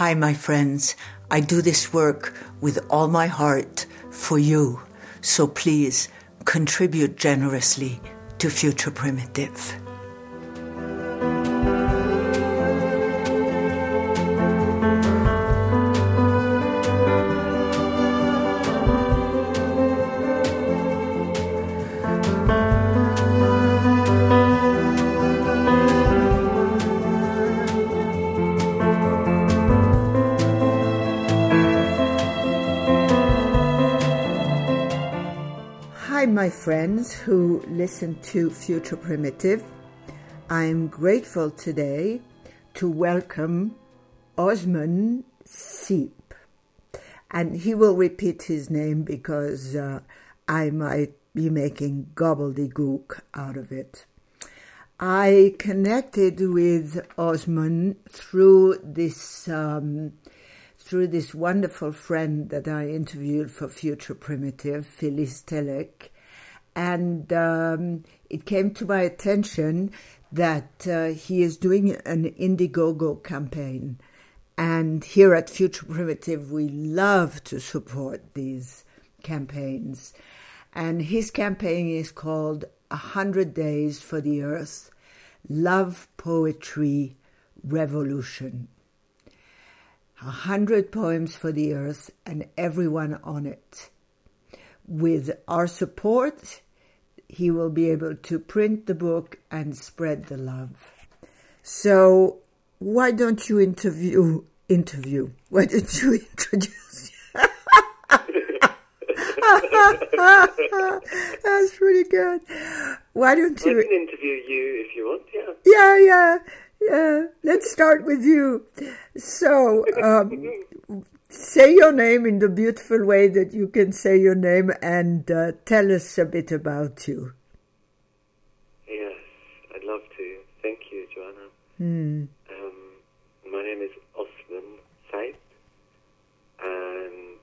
Hi, my friends. I do this work with all my heart for you. So please contribute generously to Future Primitive. Friends who listen to Future Primitive. I'm grateful today to welcome Åsmund Seip. And he will repeat his name because uh, I might be making gobbledygook out of it. I connected with Osman through this um, through this wonderful friend that I interviewed for Future Primitive, Phyllis Telek, and um, it came to my attention that uh, he is doing an Indiegogo campaign. And here at Future Primitive, we love to support these campaigns. And his campaign is called A Hundred Days for the Earth Love Poetry Revolution. A hundred poems for the earth and everyone on it. With our support, he will be able to print the book and spread the love. So, why don't you interview interview? Why don't you introduce? That's pretty good. Why don't you? I can interview you if you want. Yeah. Yeah, yeah, yeah. Let's start with you. So, um, say your name in the beautiful way that you can say your name and uh, tell us a bit about you. Yes, I'd love to. Thank you, Joanna. Hmm. Um, my name is Åsmund Seip, and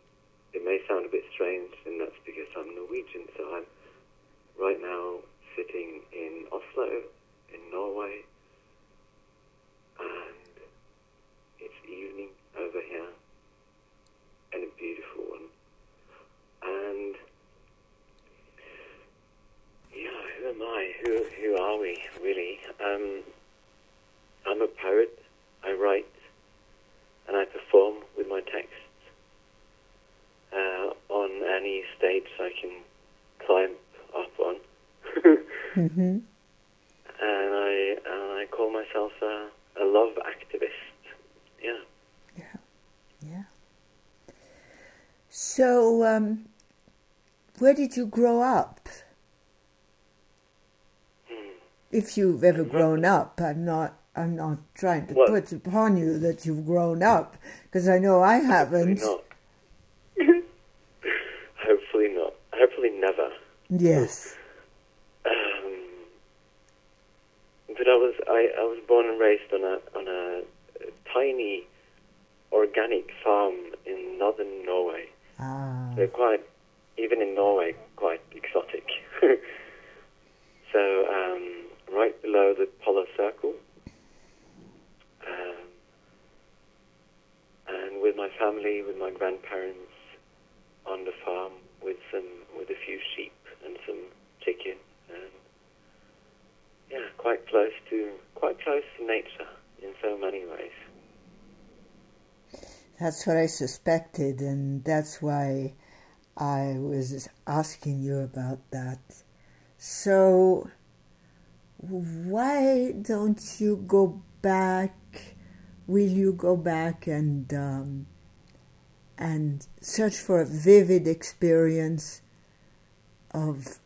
it may sound a bit strange, and that's because I'm Norwegian. So I'm right now sitting in Oslo, in Norway, and it's evening over here, and a beautiful one. And yeah, who am I? Who who are we really? Um, I'm a poet. I write and I perform with my texts uh, on any stage I can climb up on. Mm-hmm. and I and I call myself a, a love activist. Yeah. Yeah, yeah. So, um, where did you grow up? If you've ever grown up, I'm not. I'm not trying to Well- put upon you that you've grown up, because I know I haven't. Hopefully not. Hopefully not. Hopefully never. Yes. Um, but I was I, I was born and raised on a on a tiny organic farm in northern Norway. Ah. They're quite even in Norway quite exotic. so um, right below the polar circle. Um, and with my family, with my grandparents on the farm, with some with a few sheep and some chicken, and yeah, quite close to quite close to nature in so many ways. That's what I suspected, and that's why I was asking you about that. So, why don't you go back? Will you go back and um, and search for a vivid experience of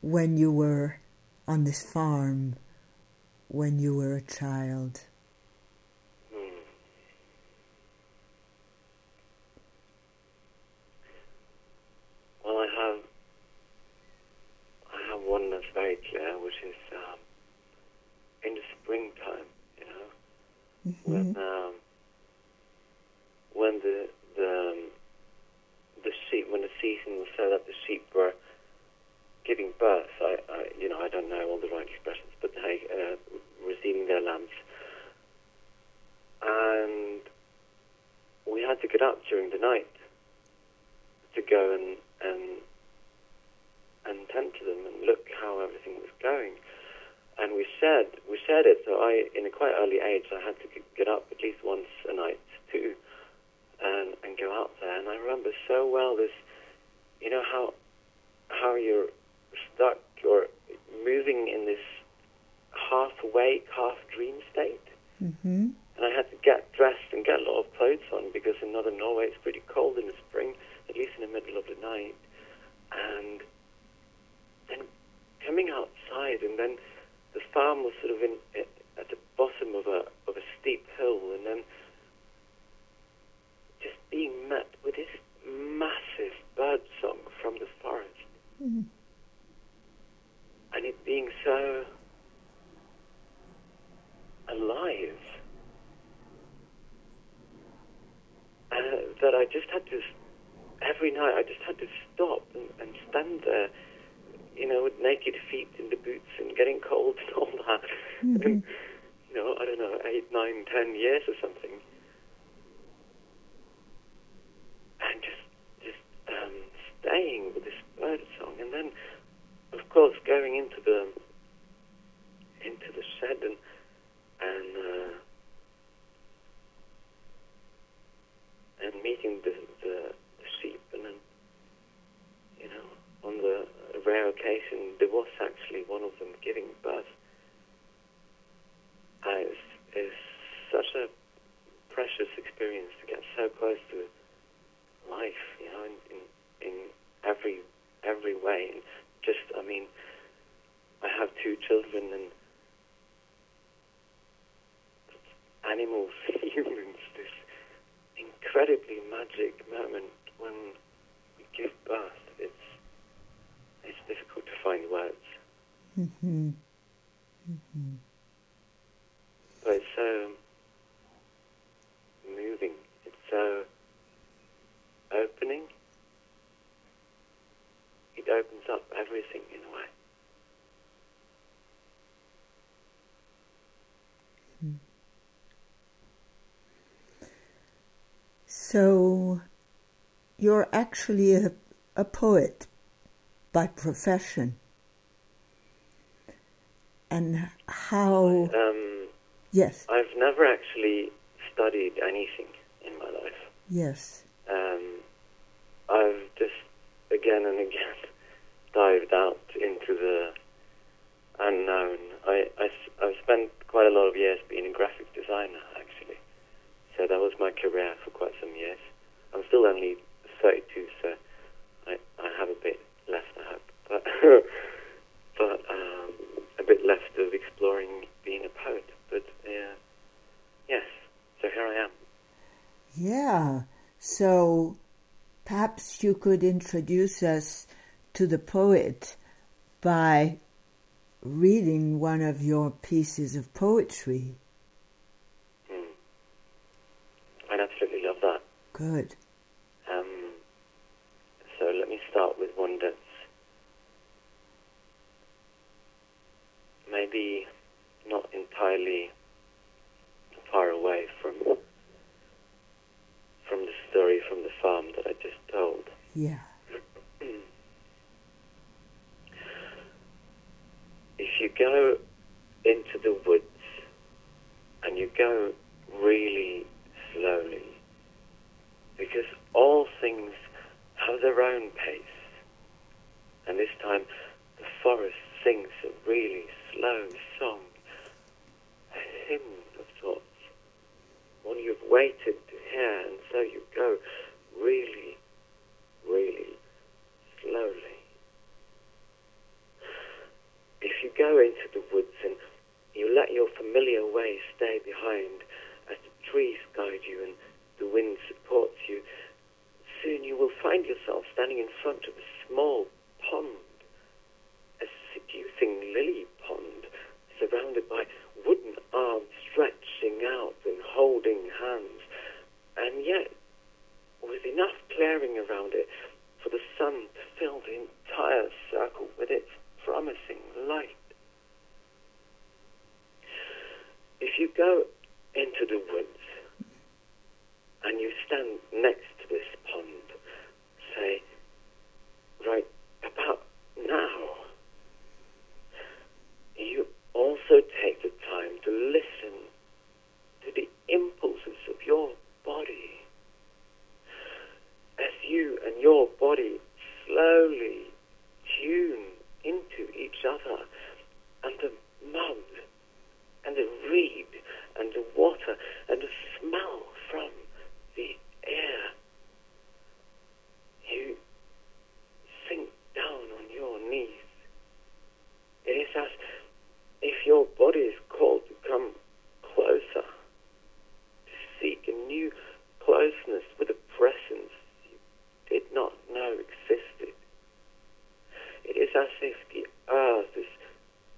when you were on this farm, when you were a child? Hmm. Well, I have I have one that's very clear, which is um, in the springtime. You know, when um, when the the um, the sheep when the season was so that the sheep were giving birth. I, I you know I don't know all the right expressions, but they uh, receiving their lambs, and we had to get up during the night to go and and and tend to them and look how everything was going. And we shared we shared it. So I, in a quite early age, I had to get up at least once a night too, and and go out there. And I remember so well this, you know how how you're stuck or moving in this half awake, half dream state. Mm-hmm. And I had to get dressed and get a lot of clothes on because in northern Norway it's pretty cold in the spring, at least in the middle of the night. And then coming outside, and then the farm was sort of in at the bottom of a of a steep hill, and then just being met with this massive bird song from the forest, Mhm. and it being so alive uh, that I just had to every night I just had to stop and, and stand there, you know, with naked feet in the boots and getting cold and all that. And, you know, I don't know, eight, nine, ten years or something. And just just um, staying with this bird song and then of course going into the into the shed and and uh, and meeting the sheep and then you know on the rare occasion there was actually one of them giving birth. Uh, it's, it's such a precious experience to get so close to life, you know, in, in, in every every way. And just, I mean, I have two children and animals, humans, this incredibly magic moment when we give birth. It's it's difficult to find words, Mm-hmm. but it's so moving. It's so opening. It opens up everything in a way. So you're actually a, a poet by profession. And how, Um, yes, I've never actually studied anything in my life. yes, Um, I've just again and again dived out into the unknown. I, I, have spent quite a lot of years being a graphic designer, actually. So that was my career for quite some years. I'm still only 32, so I, I have a bit left, I hope. But, but um, a bit left of exploring being a poet. But uh, yes, so here I am. yeah. So perhaps you could introduce us to the poet by reading one of your pieces of poetry. Hmm. I'd absolutely love that. Good. Um, so let me start with one that's maybe not entirely far away from from the story from the farm that I just told. Yeah. If you go into the woods and you go really slowly, because all things have their own pace, and this time the forest sings a really slow song, a hymn of sorts, one you've waited to hear, and so you go really, really slowly. If you go into the woods and you let your familiar way stay behind as the trees guide you and the wind supports you, soon you will find yourself standing in front of a small pond, a seducing lily pond, surrounded by wooden arms stretching out and holding hands, and yet with enough clearing around it for the sun to fill the entire circle with its promising light. If you go into the woods and you stand next to this pond, say, right about now, you also take the time to listen to the impulses of your body. As you and your body slowly tune into each other and the mud and the reed and the water and the smell from the air. You sink down on your knees. It is as if your body is called to come closer, to seek a new closeness with a presence you did not know existed. It is as if the earth is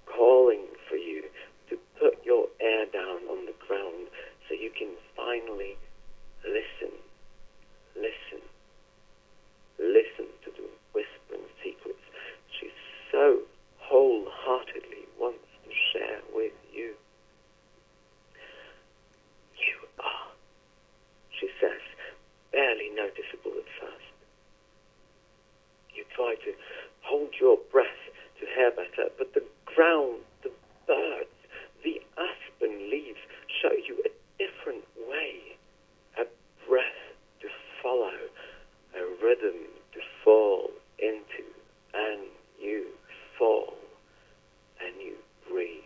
calling for you to put your air down on the ground so you can finally listen, listen, listen to the whispering secrets she so wholeheartedly wants to share with you. You are, she says, barely noticeable at first. You try to hold your breath to hear better, but the ground, the birds, the aspen leaves show you a different way, a breath to follow, a rhythm to fall into, and you fall, and you breathe,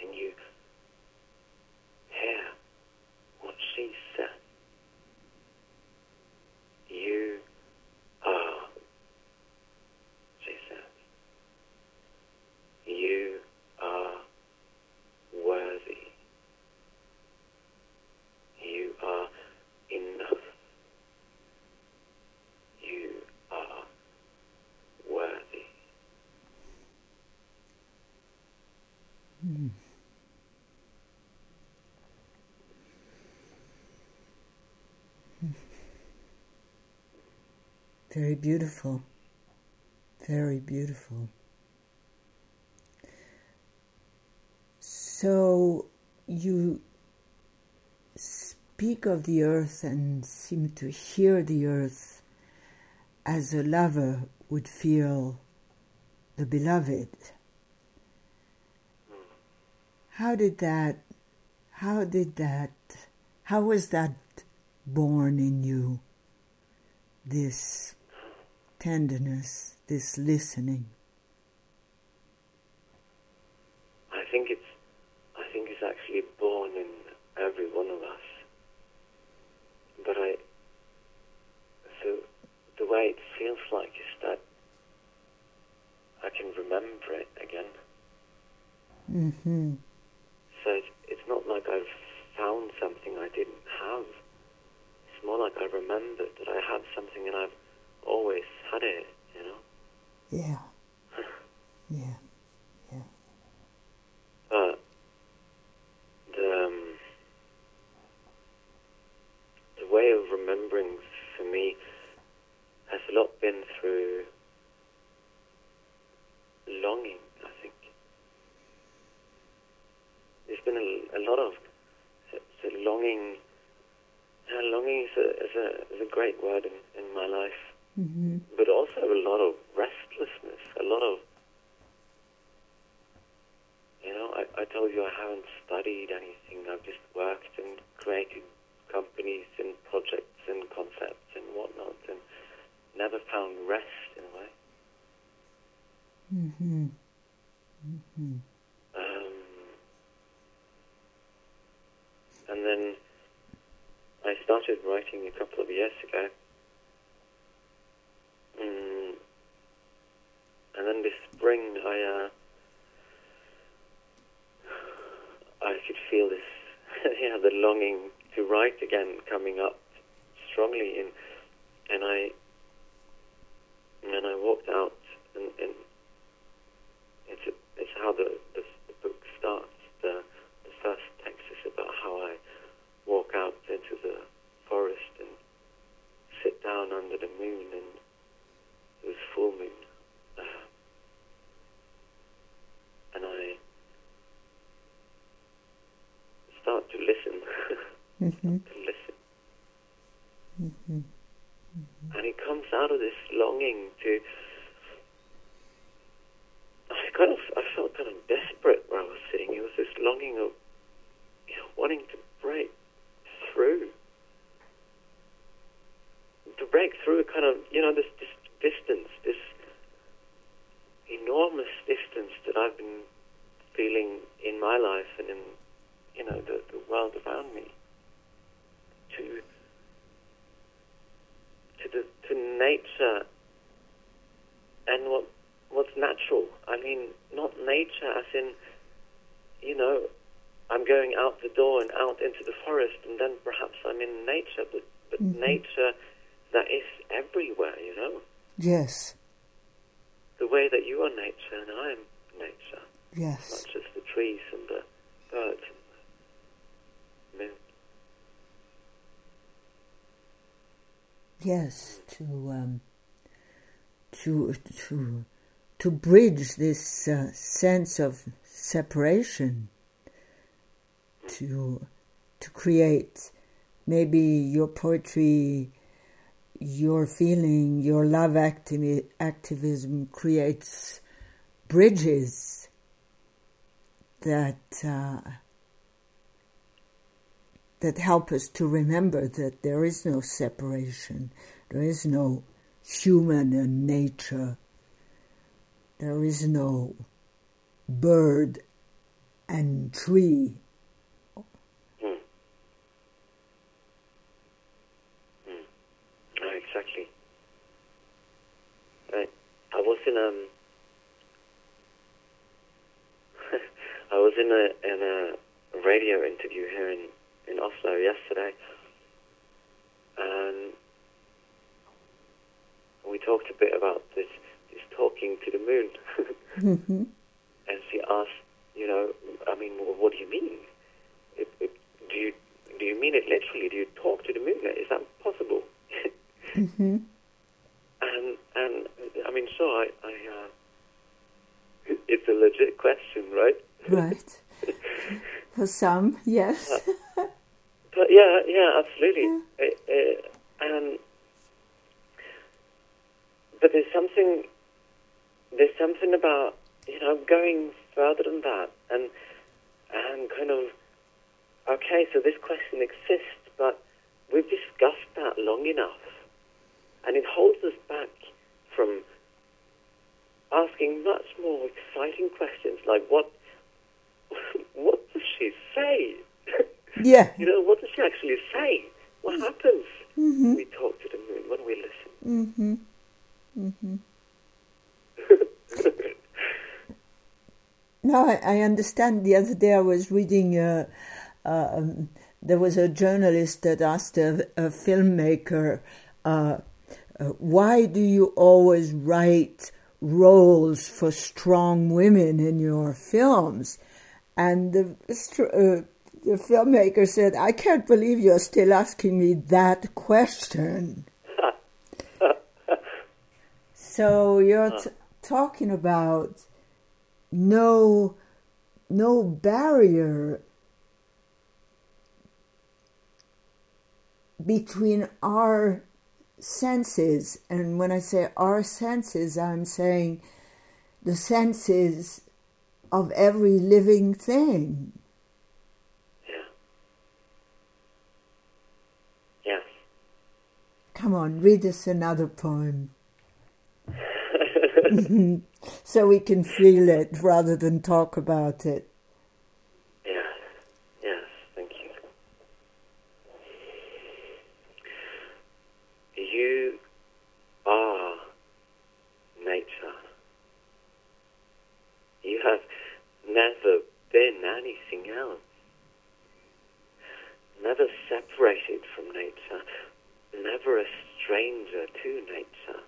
and you hear what she said. You are, she says. You are worthy. You are enough. You are worthy. Very beautiful. Very beautiful. So you speak of the earth and seem to hear the earth as a lover would feel the beloved. How did that, how did that, how was that born in you? This tenderness, this listening. I think it's I think it's actually born in every one of us. But I so the way it feels like is that I can remember it again. Mm-hmm. So it's, it's not like I've found something I didn't have. It's more like I remembered that I had something and I've always had it, you know? Yeah. Yeah. Yeah. But the um, the way of remembering for me has a lot been through longing. I think there's been a, a lot of longing. Uh, longing is a, is a is a great word in, in my life, Mm-hmm. but also a lot of restlessness, a lot of you know, I, I told you I haven't studied anything. I've just worked and created companies and projects and concepts and whatnot and never found rest in a way. Mm-hmm. Mm-hmm. Um, and then I started writing a couple of years ago. Mm, and then this spring I uh, I could feel this, yeah, the longing to write again coming up strongly, and and I and I walked out, and, and it's a, it's how the, the the book starts. The the first text is about how I walk out into the forest and sit down under the moon, and it was full moon, uh, and I start to listen, Mm-hmm. to listen, Mm-hmm. Mm-hmm. And it comes out of this longing to. I kind of I felt kind of desperate where I was sitting. It was this longing of you know, wanting to break through, to break through kind of you know this, this distance, this enormous distance that I've been feeling in my life and in you know the, the world around me to to the to nature and what what's natural. I mean, not nature as in you know I'm going out the door and out into the forest, and then perhaps I'm in nature, but but mm-hmm. nature that is everywhere, you know. Yes. The way that you are nature and I am nature. Yes. Not just the trees and the birds Yes, to um, to to to bridge this uh, sense of separation, to to create maybe your poetry your feeling, your love activi- activism creates bridges that uh, that help us to remember that there is no separation, there is no human and nature, there is no bird and tree. Was in um I was in a in a radio interview here in, in Oslo yesterday and we talked a bit about this this talking to the moon mm-hmm. and she asked you know I mean what do you mean it, it, do you do you mean it literally do you talk to the moon is that possible mm-hmm. and and I mean, sure, I, I uh, it's a legit question, right? Right. For some, yes. But yeah, yeah, absolutely. Yeah. It, it, and but there's something there's something about you know going further than that and and kind of okay, so this question exists, but we've discussed that long enough, and it holds us back from asking much more exciting questions like what what does she say? Yeah. you know, what does she actually say? What happens mm-hmm. when we talk to the moon, when we listen? Mm-hmm. Mm-hmm. no, I, I, understand. The other day I was reading, uh, uh, um, there was a journalist that asked a, a filmmaker, uh, uh why do you always write roles for strong women in your films. And the, uh, the filmmaker said, I can't believe you're still asking me that question. so you're t- talking about no no barrier between our senses. And when I say our senses, I'm saying the senses of every living thing. Yeah. Yes. Come on, read us another poem. so we can feel it rather than talk about it. Yes, yes, thank you. You are nature. You have never been anything else. Never separated from nature, never a stranger to nature.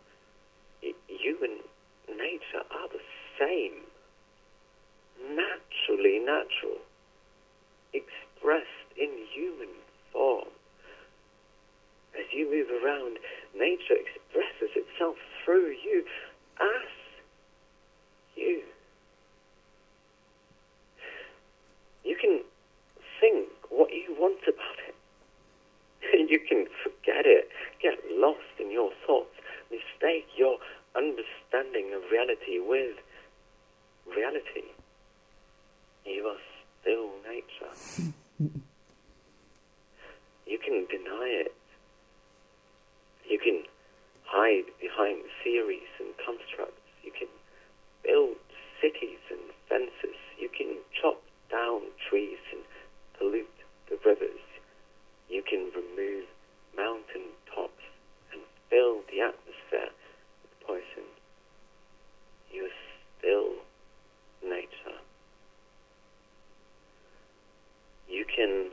You and nature are the same, naturally natural, expressed in human form. As you move around, nature expresses itself through you as you. you can think what you want about. you can forget it, get lost in your thoughts, mistake your understanding of reality with reality. You are still nature. you can deny it. You can hide behind theories and constructs. You can build cities and fences. You can chop down trees and pollute the rivers. You can remove mountain tops and fill the atmosphere with poison. You are still nature. You can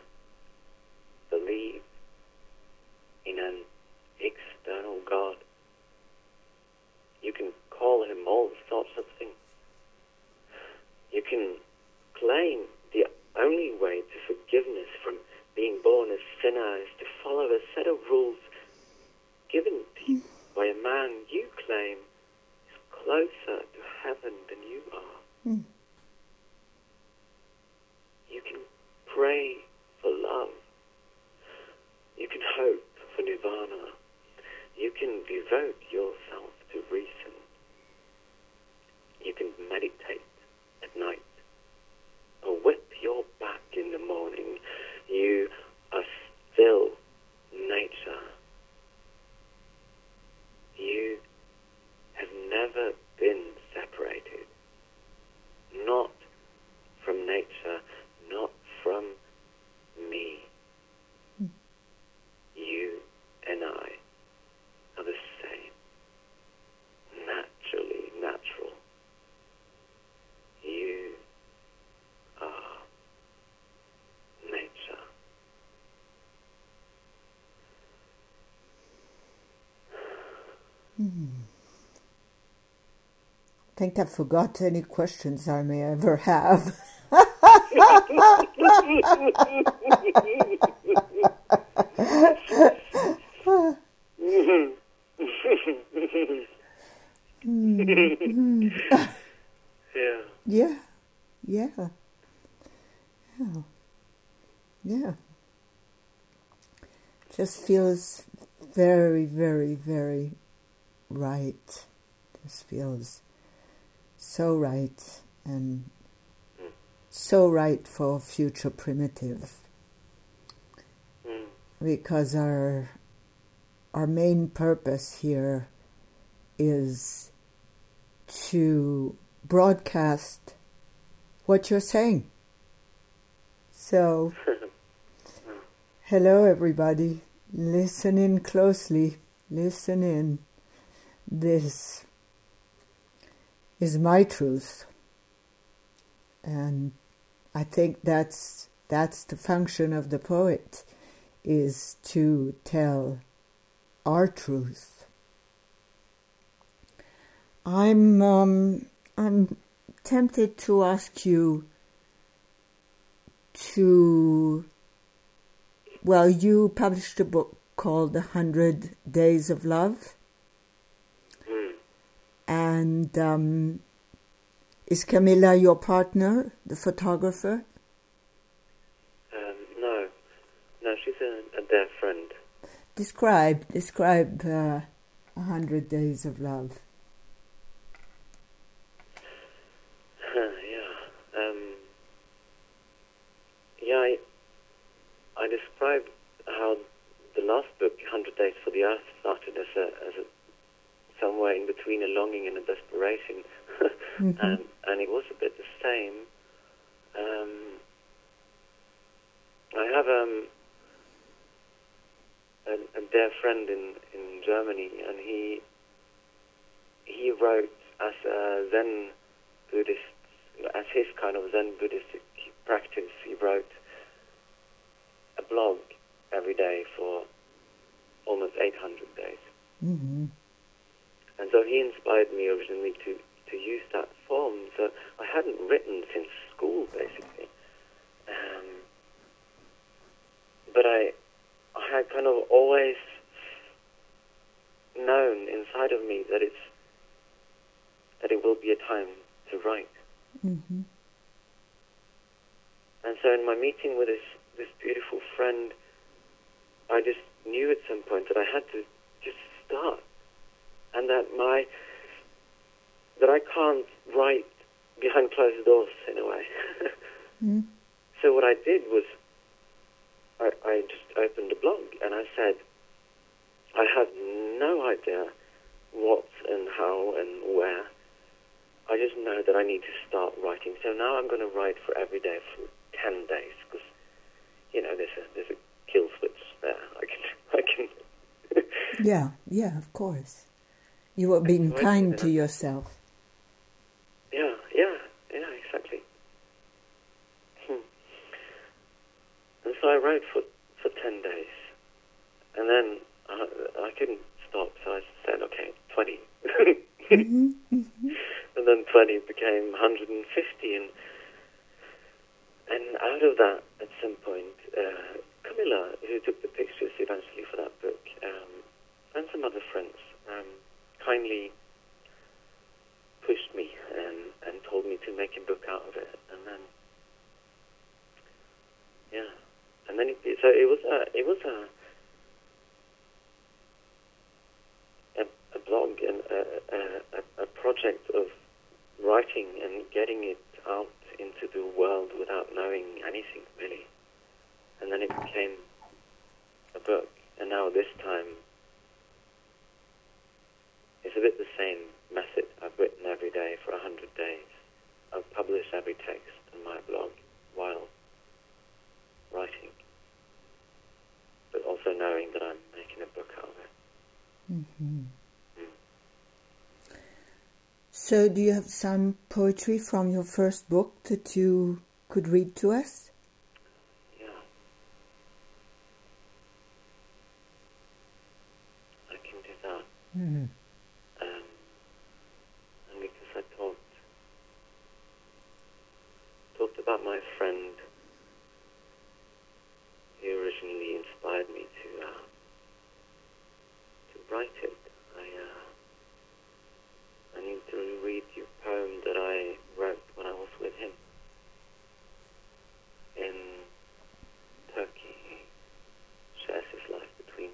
believe in an external God. You can call him all sorts of things. You can claim the only way to forgiveness from being born a sinner is to follow a set of rules given to you by a man you claim is closer to heaven than you are. Mm. You can pray for love. You can hope for nirvana. You can devote yourself to reason. You can meditate at night or whip your back in the morning. You are still nature. You have never been separated. Not from nature, not from me. You and I are the same. Naturally natural. You are nature. I think I forgot any questions I may ever have. Yeah. Yeah, yeah, yeah, yeah. Just feels very, very, very right. Just feels so right and so right for future primitive Mm. because our our main purpose here is to broadcast what you're saying. So, hello everybody. Listen in closely. Listen in. This is my truth. And I think that's that's the function of the poet is to tell our truth. I'm um, I'm tempted to ask you to well, you published a book called The Hundred Days of Love. And um, is Camilla your partner, the photographer? Um, no. No, she's a, a dear friend. Describe describe uh, A Hundred Days of Love. yeah. Um, yeah, I, I described how the last book, 100 Days for the Earth, started as a, as a somewhere in between a longing and a desperation. Mhm. and, and it was a bit the same. Um, I have um, a, a dear friend in, in Germany, and he he wrote as a Zen Buddhist, as his kind of Zen Buddhistic practice. He wrote a blog every day for almost 800 days. hmm And so he inspired me originally to, to use that form. So I hadn't written since school, basically. Um, but I, I had kind of always known inside of me that it's that it will be a time to write. hmm And so in my meeting with this this beautiful friend, I just knew at some point that I had to just start, and that my that I can't write behind closed doors in a way. Mm. So what I did was I, I just opened a blog and I said I have no idea what and how and where. I just know that I need to start writing. So now I'm going to write for every day for ten days because you know there's a there's a kill switch there. I can I can. Yeah, yeah, of course. You were being kind to yourself. Yeah, yeah, yeah, exactly. Hmm. And so I wrote for, for 10 days. And then I, I couldn't stop, so I said, okay, 20. hmm and then 20 became 150. And, and out of that, at some point, uh, Camilla, who took the pictures eventually for that book, um, and some other friends, um, kindly pushed me and, and told me to make a book out of it. And then, yeah, and then it, so it was a it was a a, a blog and a, a, a- a project of writing and getting it out into the world without knowing anything really. And then it became a book. And now this time it's a bit the same method. I've written every day for a hundred days. I've published every text in my blog while writing. But also knowing that I'm making a book out of it. hmm So, do you have some poetry from your first book that you could read to us? Yeah. I can do that. Mm. Um, and because I talked talked about my friend who originally inspired me to uh, to write it, I uh, I need to read you a poem that I wrote when I was with him in Turkey. He shares his life between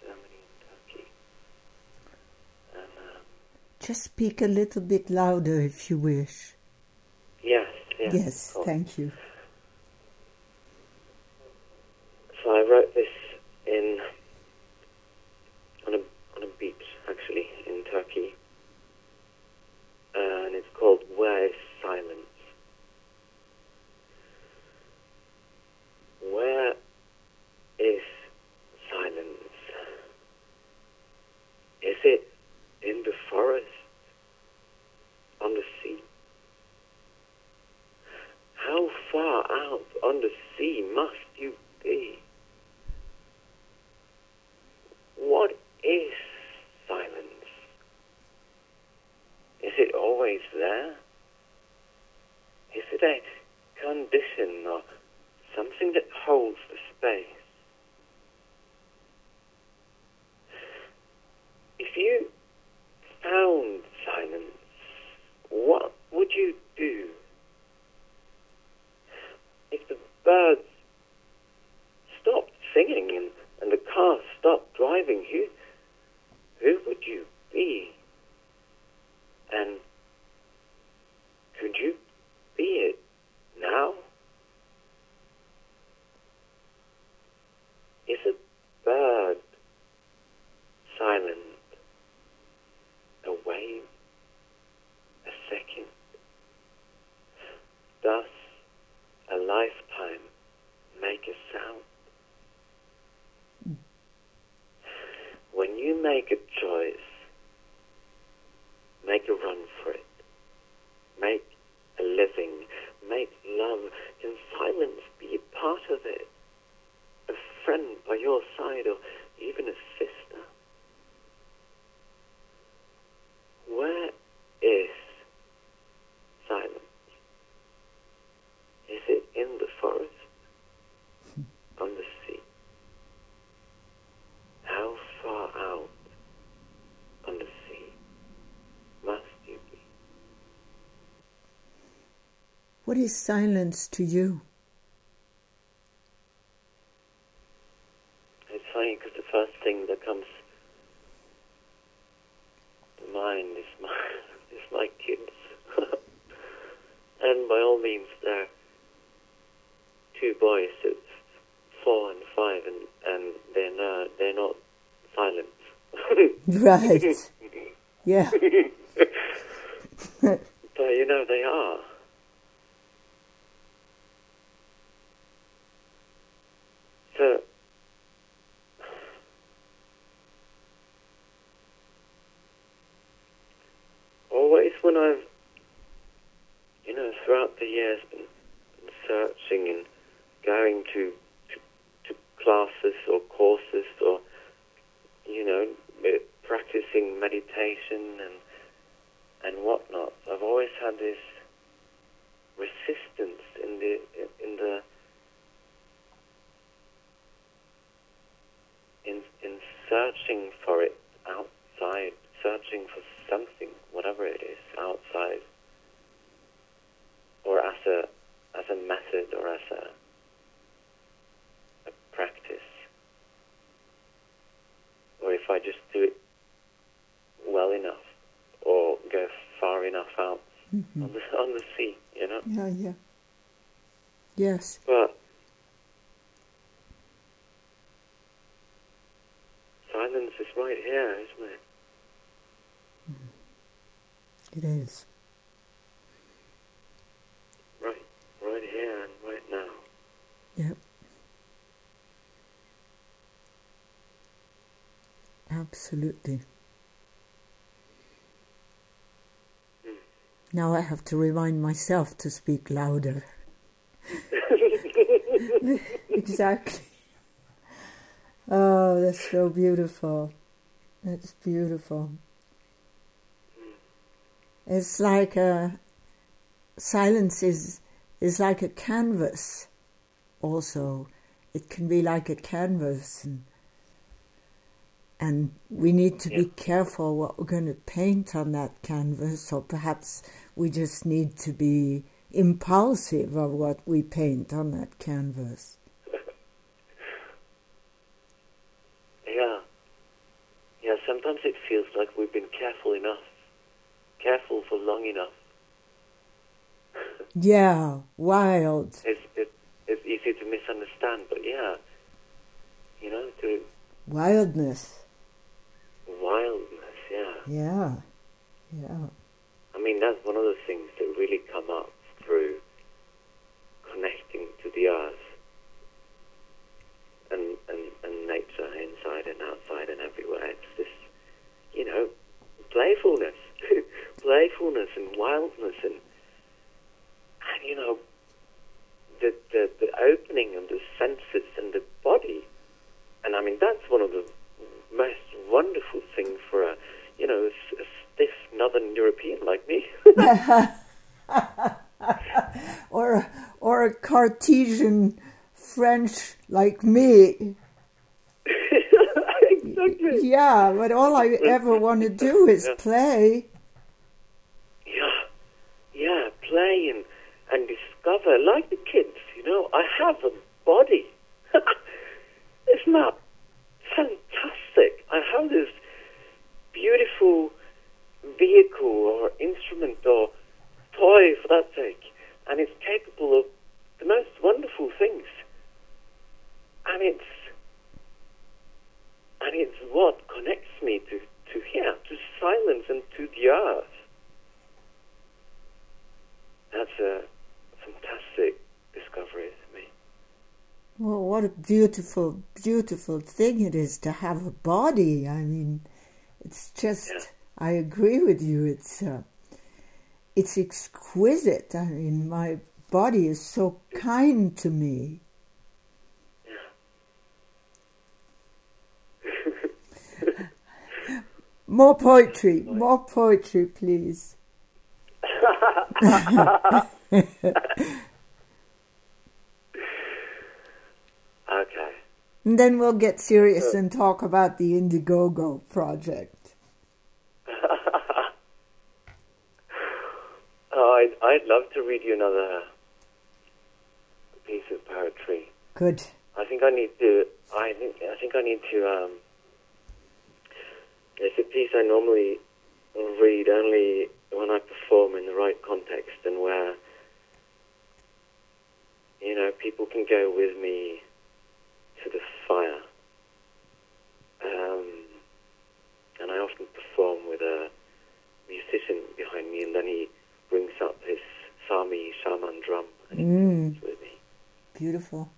Germany and Turkey. And um, Just speak a little bit louder if you wish. yes, yes, Yes, thank you. So I wrote this in on a on a beach actually in Turkey, uh, and it's called "Where Is Silence." Where is silence? Is it in the forest, on the sea? How far the sea must you be? What is silence? Is it always there? Is it a condition or something that holds the space? If you found silence, what would you do? If the birds stopped singing and, and the car stopped driving, who, who would you be? And could you be it now? Is a bird silent? A wave? A second? Does a lifetime make a sound? When you make a choice, make a run for it. Make a living. Make love. Can silence be a part of it? A friend by your side or even a sister? Where is silence? Is it in the forest? On the sea? How far out on the sea must you be? What is silence to you? It's funny because the first thing that comes to mind is my is my kids, and by all means, they're two boys. It's four and five, and and they're not they're not silent. Right. Yeah. but you know they are. So always when I've you know throughout the years been, been searching and going to, to to classes or courses or you know me- practicing meditation and and whatnot. I've always had this resistance in the in the in in searching for it outside, searching for something, whatever it is, outside, or as a as a method or as a a practice, or if I just do it well enough or go far enough out Mhm. on the on the sea, you know. Yeah, yeah. Yes. But silence is right here, isn't it? It is. Right, right here and right now. Yep. Absolutely. Hmm. Now I have to remind myself to speak louder. exactly. Oh, that's so beautiful. That's beautiful. It's like a silence is is like a canvas. Also, it can be like a canvas, and and we need to be careful what we're going to paint on that canvas, or perhaps we just need to be impulsive of what we paint on that canvas. Yeah. Yeah, sometimes it feels like we've been careful enough. Careful for long enough. Yeah, wild. It's, it, it's easy to misunderstand, but yeah. You know, to Wildness. wildness, yeah. Yeah. Yeah. I mean, that's one of the things that really come up through connecting to the earth and, and, and nature inside and outside and everywhere. It's this, you know, playfulness, playfulness and wildness and, and you know, the, the, the opening of the senses and the body. And I mean, that's one of the most wonderful things for a, you know, a, a stiff Northern European like me. or or a Cartesian French like me. exactly. Yeah, but all I ever want to do is play. Yeah, yeah, play and, and discover, like the kids, you know, I have a body. Isn't that fantastic? I have this beautiful vehicle or instrument or toy, for that sake, and it's capable of the most wonderful things. And it's and it's what connects me to, to here, to silence and to the earth. That's a fantastic discovery to me. Well, what a beautiful, beautiful thing it is to have a body. I mean, it's just. Yeah. I agree with you. It's uh, it's exquisite. I mean, my body is so kind to me. More poetry, more poetry, please. Okay. And then we'll get serious and talk about the Indiegogo project. Oh, I'd, I'd love to read you another piece of poetry. Good. I think I need to I think I think I need to. Um, it's a piece I normally read only when I perform in the right context and where you know people can go with me to the fire. Um, and I often perform with a musician behind me, and then he brings up his Sami shaman drum and he Mm, plays with me. beautiful.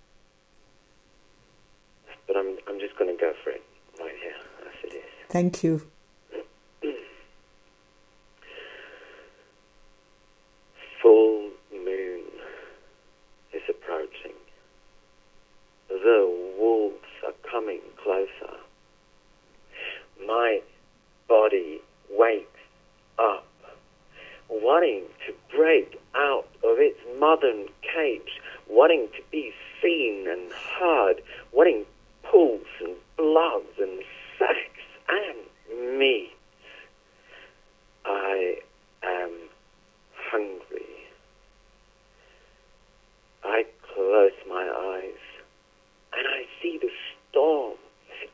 But I'm I'm just going to go for it right here as it is. Thank you. Full moon is approaching. The wolves are coming closer. My body wakes up, wanting to break out of its modern cage, wanting to be seen and heard, wanting pulse and bloods and sex and meat. I am hungry. I close my eyes and I see the storm.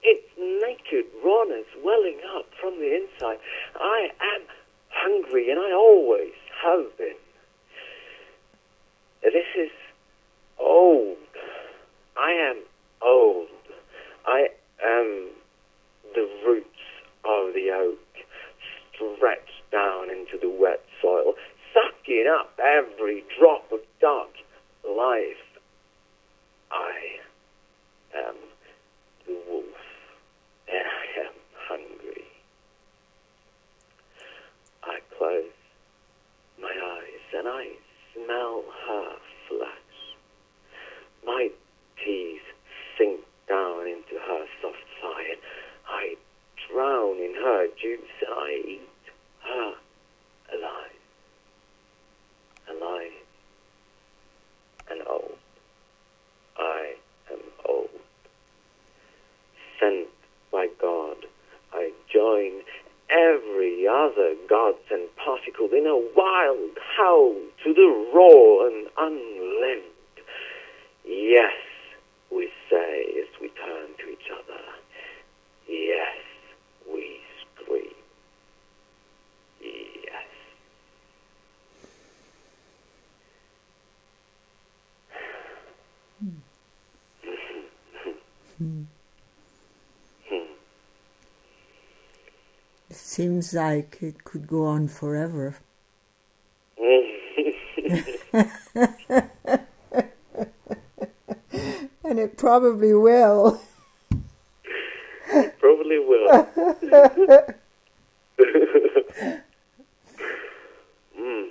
Its naked rawness welling up from the inside. I am hungry and I always have been. This is old. I am old. I am the roots of oak stretched down into the wet soil, sucking up every drop of dark life. I am the wolf, and I am hungry. I close my eyes and I smell her flesh. My teeth sink down into her soft thigh, and I drown in her juice, and I eat her alive, alive, and old. I am old. Sent by God, I join every other gods and particles in a wild howl to the raw and unlived. Yes, we say as we turn to each other. Yes, we scream. Yes. It like it could go on forever. And it probably will. Probably will. mm.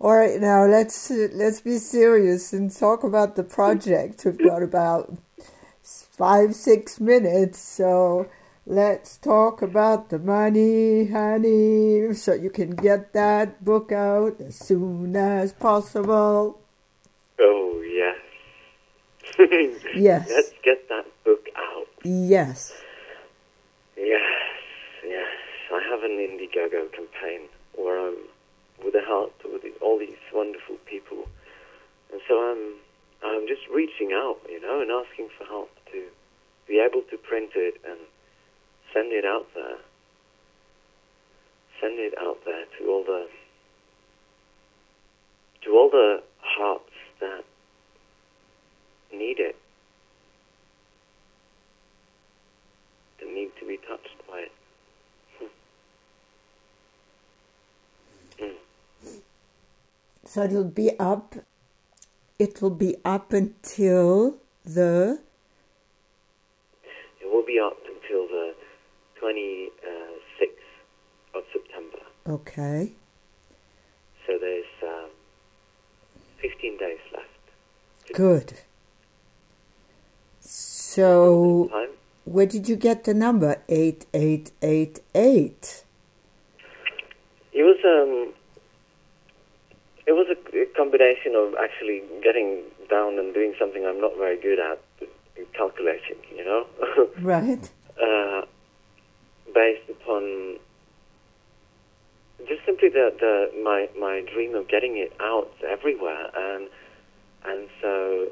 All right, now let's let's be serious and talk about the project. We've got about five six minutes, so let's talk about the money, honey, so you can get that book out as soon as possible. Oh, yes. Yes. Let's get that book out. Yes. Yes, yes. I have an Indiegogo campaign where I'm with a help with all these wonderful people, and so I'm I'm just reaching out, you know, and asking for help to be able to print it and send it out there. Send it out there to all the to all the hearts that need it, that need to be touched by it. Hmm. Hmm. So it'll be up. It will be up until the It will be up until the 26th of September. okay. So there's um, 15 days left. Good. So where did you get the number eight eight eight eight? It was um, it was a, a combination of actually getting down and doing something I'm not very good at, calculating. You know, Right. uh, based upon just simply the, the my my dream of getting it out everywhere, and and so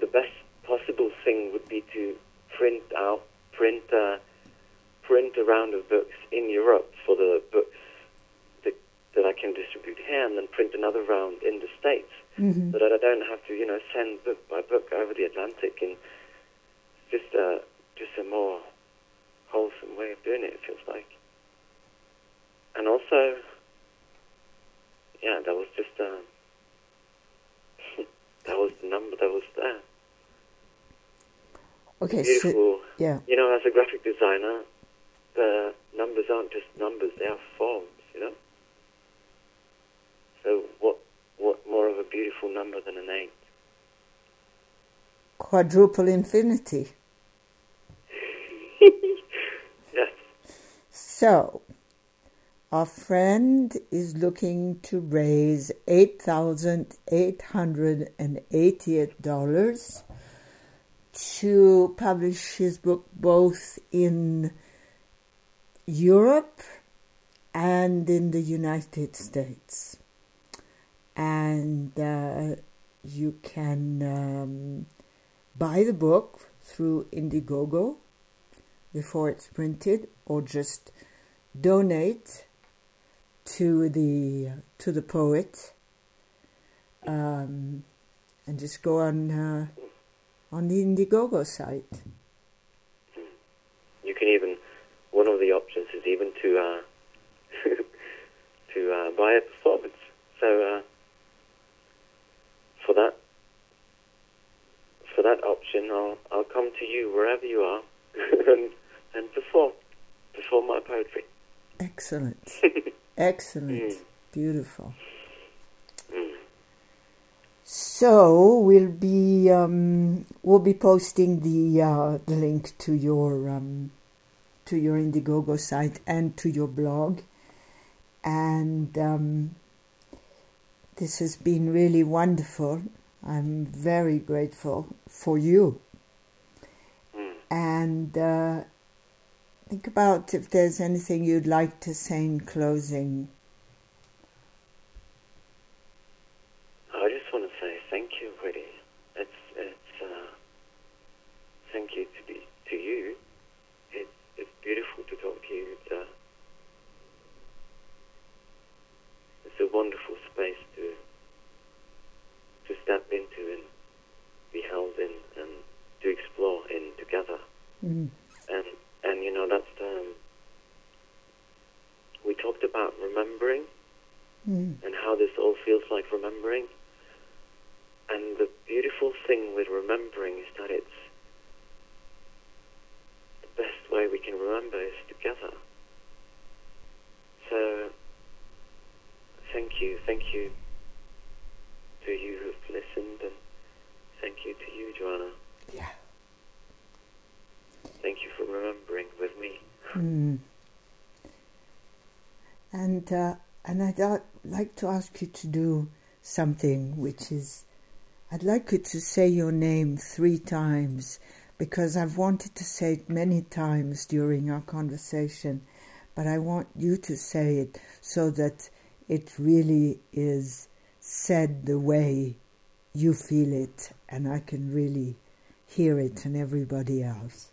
the best possible thing would be to print out, print, uh, print a round of books in Europe for the books that, that I can distribute here, and then print another round in the States, Mm-hmm. so that I don't have to, you know, send book by book over the Atlantic. And just, uh, just a more wholesome way of doing it. It feels like. And also, yeah, that was just, uh, that was the number that was there. Okay, so yeah, You know, as a graphic designer, the numbers aren't just numbers; they are forms. You know. So what? What more of a beautiful number than an eight? quadruple infinity. So, our friend is looking to raise $8,888 to publish his book both in Europe and in the United States. And uh, you can um, buy the book through Indiegogo before it's printed or just donate to the to the poet um, and just go on uh, on the Indiegogo site. You can even one of the options is even to uh, to uh, buy a performance. So uh, for that for that option, I'll I'll come to you wherever you are and and perform perform my poetry. Excellent, excellent, beautiful. So we'll be um, we'll be posting the uh, the link to your um, to your Indiegogo site and to your blog, and um, this has been really wonderful. I'm very grateful for you, Mm. and uh, think about if there's anything you'd like to say in closing. I just want to say thank you, really. It's it's uh, thank you to be to you. It's it's beautiful to talk to you. It's uh, it's a wonderful space to to step into and be held in and to explore in together. Mm. You know that's um, we talked about remembering Mm. and how this all feels like remembering. And the beautiful thing with remembering is that it's the best way we can remember is together. So, thank you, thank you to you who've listened, and thank you to you, Joanna. Yeah. Thank you for remembering with me. Mm. And uh, and I'd uh, like to ask you to do something which is I'd like you to say your name three times because I've wanted to say it many times during our conversation, but I want you to say it so that it really is said the way you feel it and I can really hear it and everybody else.